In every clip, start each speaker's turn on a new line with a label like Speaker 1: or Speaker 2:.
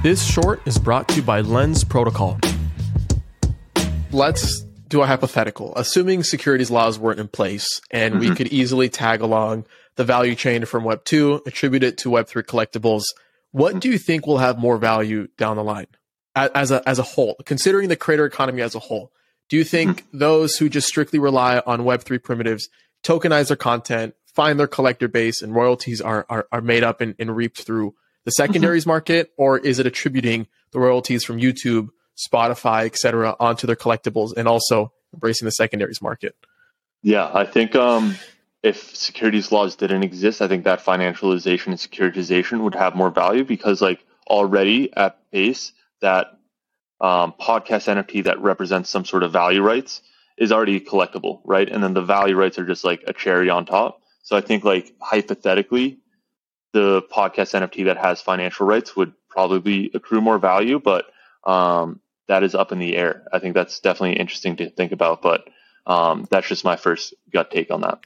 Speaker 1: This short is brought to you by Lens Protocol. Let's do a hypothetical. Assuming securities laws weren't in place and mm-hmm. we could easily tag along the value chain from Web 2, attribute it to Web 3 collectibles, what mm-hmm. do you think will have more value down the line as a, as a whole, considering the creator economy as a whole? Do you think mm-hmm. those who just strictly rely on Web3 primitives tokenize their content, find their collector base, and royalties are, are, are made up and, and reaped through the secondaries mm-hmm. market, or is it attributing the royalties from YouTube, Spotify, etc., onto their collectibles and also embracing the secondaries market?
Speaker 2: Yeah, I think um, if securities laws didn't exist, I think that financialization and securitization would have more value because, like, already at base, that um, podcast NFT that represents some sort of value rights is already collectible, right? And then the value rights are just like a cherry on top. So I think, like, hypothetically, the podcast NFT that has financial rights would probably accrue more value, but um, that is up in the air. I think that's definitely interesting to think about, but um, that's just my first gut take on that.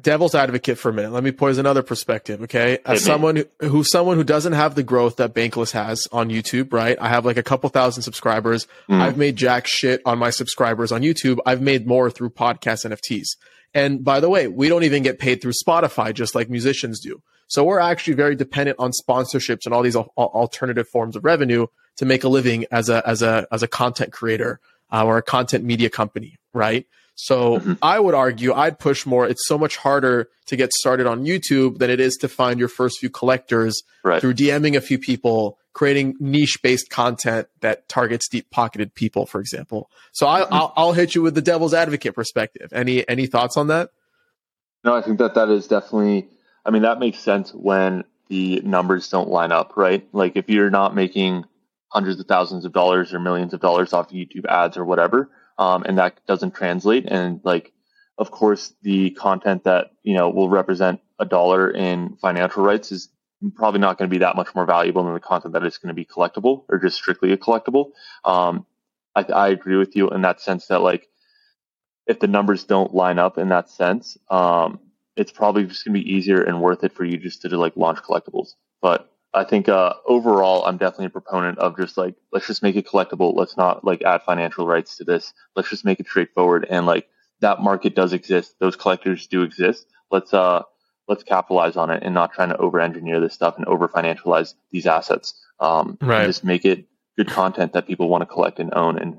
Speaker 1: Devil's advocate for a minute. Let me pose another perspective. Okay, as someone who, who's someone who doesn't have the growth that Bankless has on YouTube, right? I have like a couple thousand subscribers. Mm. I've made jack shit on my subscribers on YouTube. I've made more through podcast NFTs. And by the way, we don't even get paid through Spotify, just like musicians do. So we're actually very dependent on sponsorships and all these alternative forms of revenue to make a living as a as a as a content creator uh, or a content media company, right? So mm-hmm. I would argue I'd push more. It's so much harder to get started on YouTube than it is to find your first few collectors right. through DMing a few people, creating niche based content that targets deep pocketed people, for example. So I, will mm-hmm. I'll hit you with the devil's advocate perspective. Any any thoughts on that?
Speaker 2: No, I think that that is definitely I mean, that makes sense when the numbers don't line up, right? Like if you're not making hundreds of thousands of dollars or millions of dollars off YouTube ads or whatever, um, and that doesn't translate, and like, of course, the content that you know will represent a dollar in financial rights is probably not going to be that much more valuable than the content that is going to be collectible or just strictly a collectible. Um, I, I agree with you in that sense that like if the numbers don't line up in that sense, um, it's probably just gonna be easier and worth it for you just to do like launch collectibles. But I think uh, overall, I'm definitely a proponent of just like let's just make it collectible. Let's not like add financial rights to this. Let's just make it straightforward and like that market does exist. Those collectors do exist. Let's uh let's capitalize on it and not trying to over engineer this stuff and over financialize these assets. Um, right. just make it good content that people want to collect and own and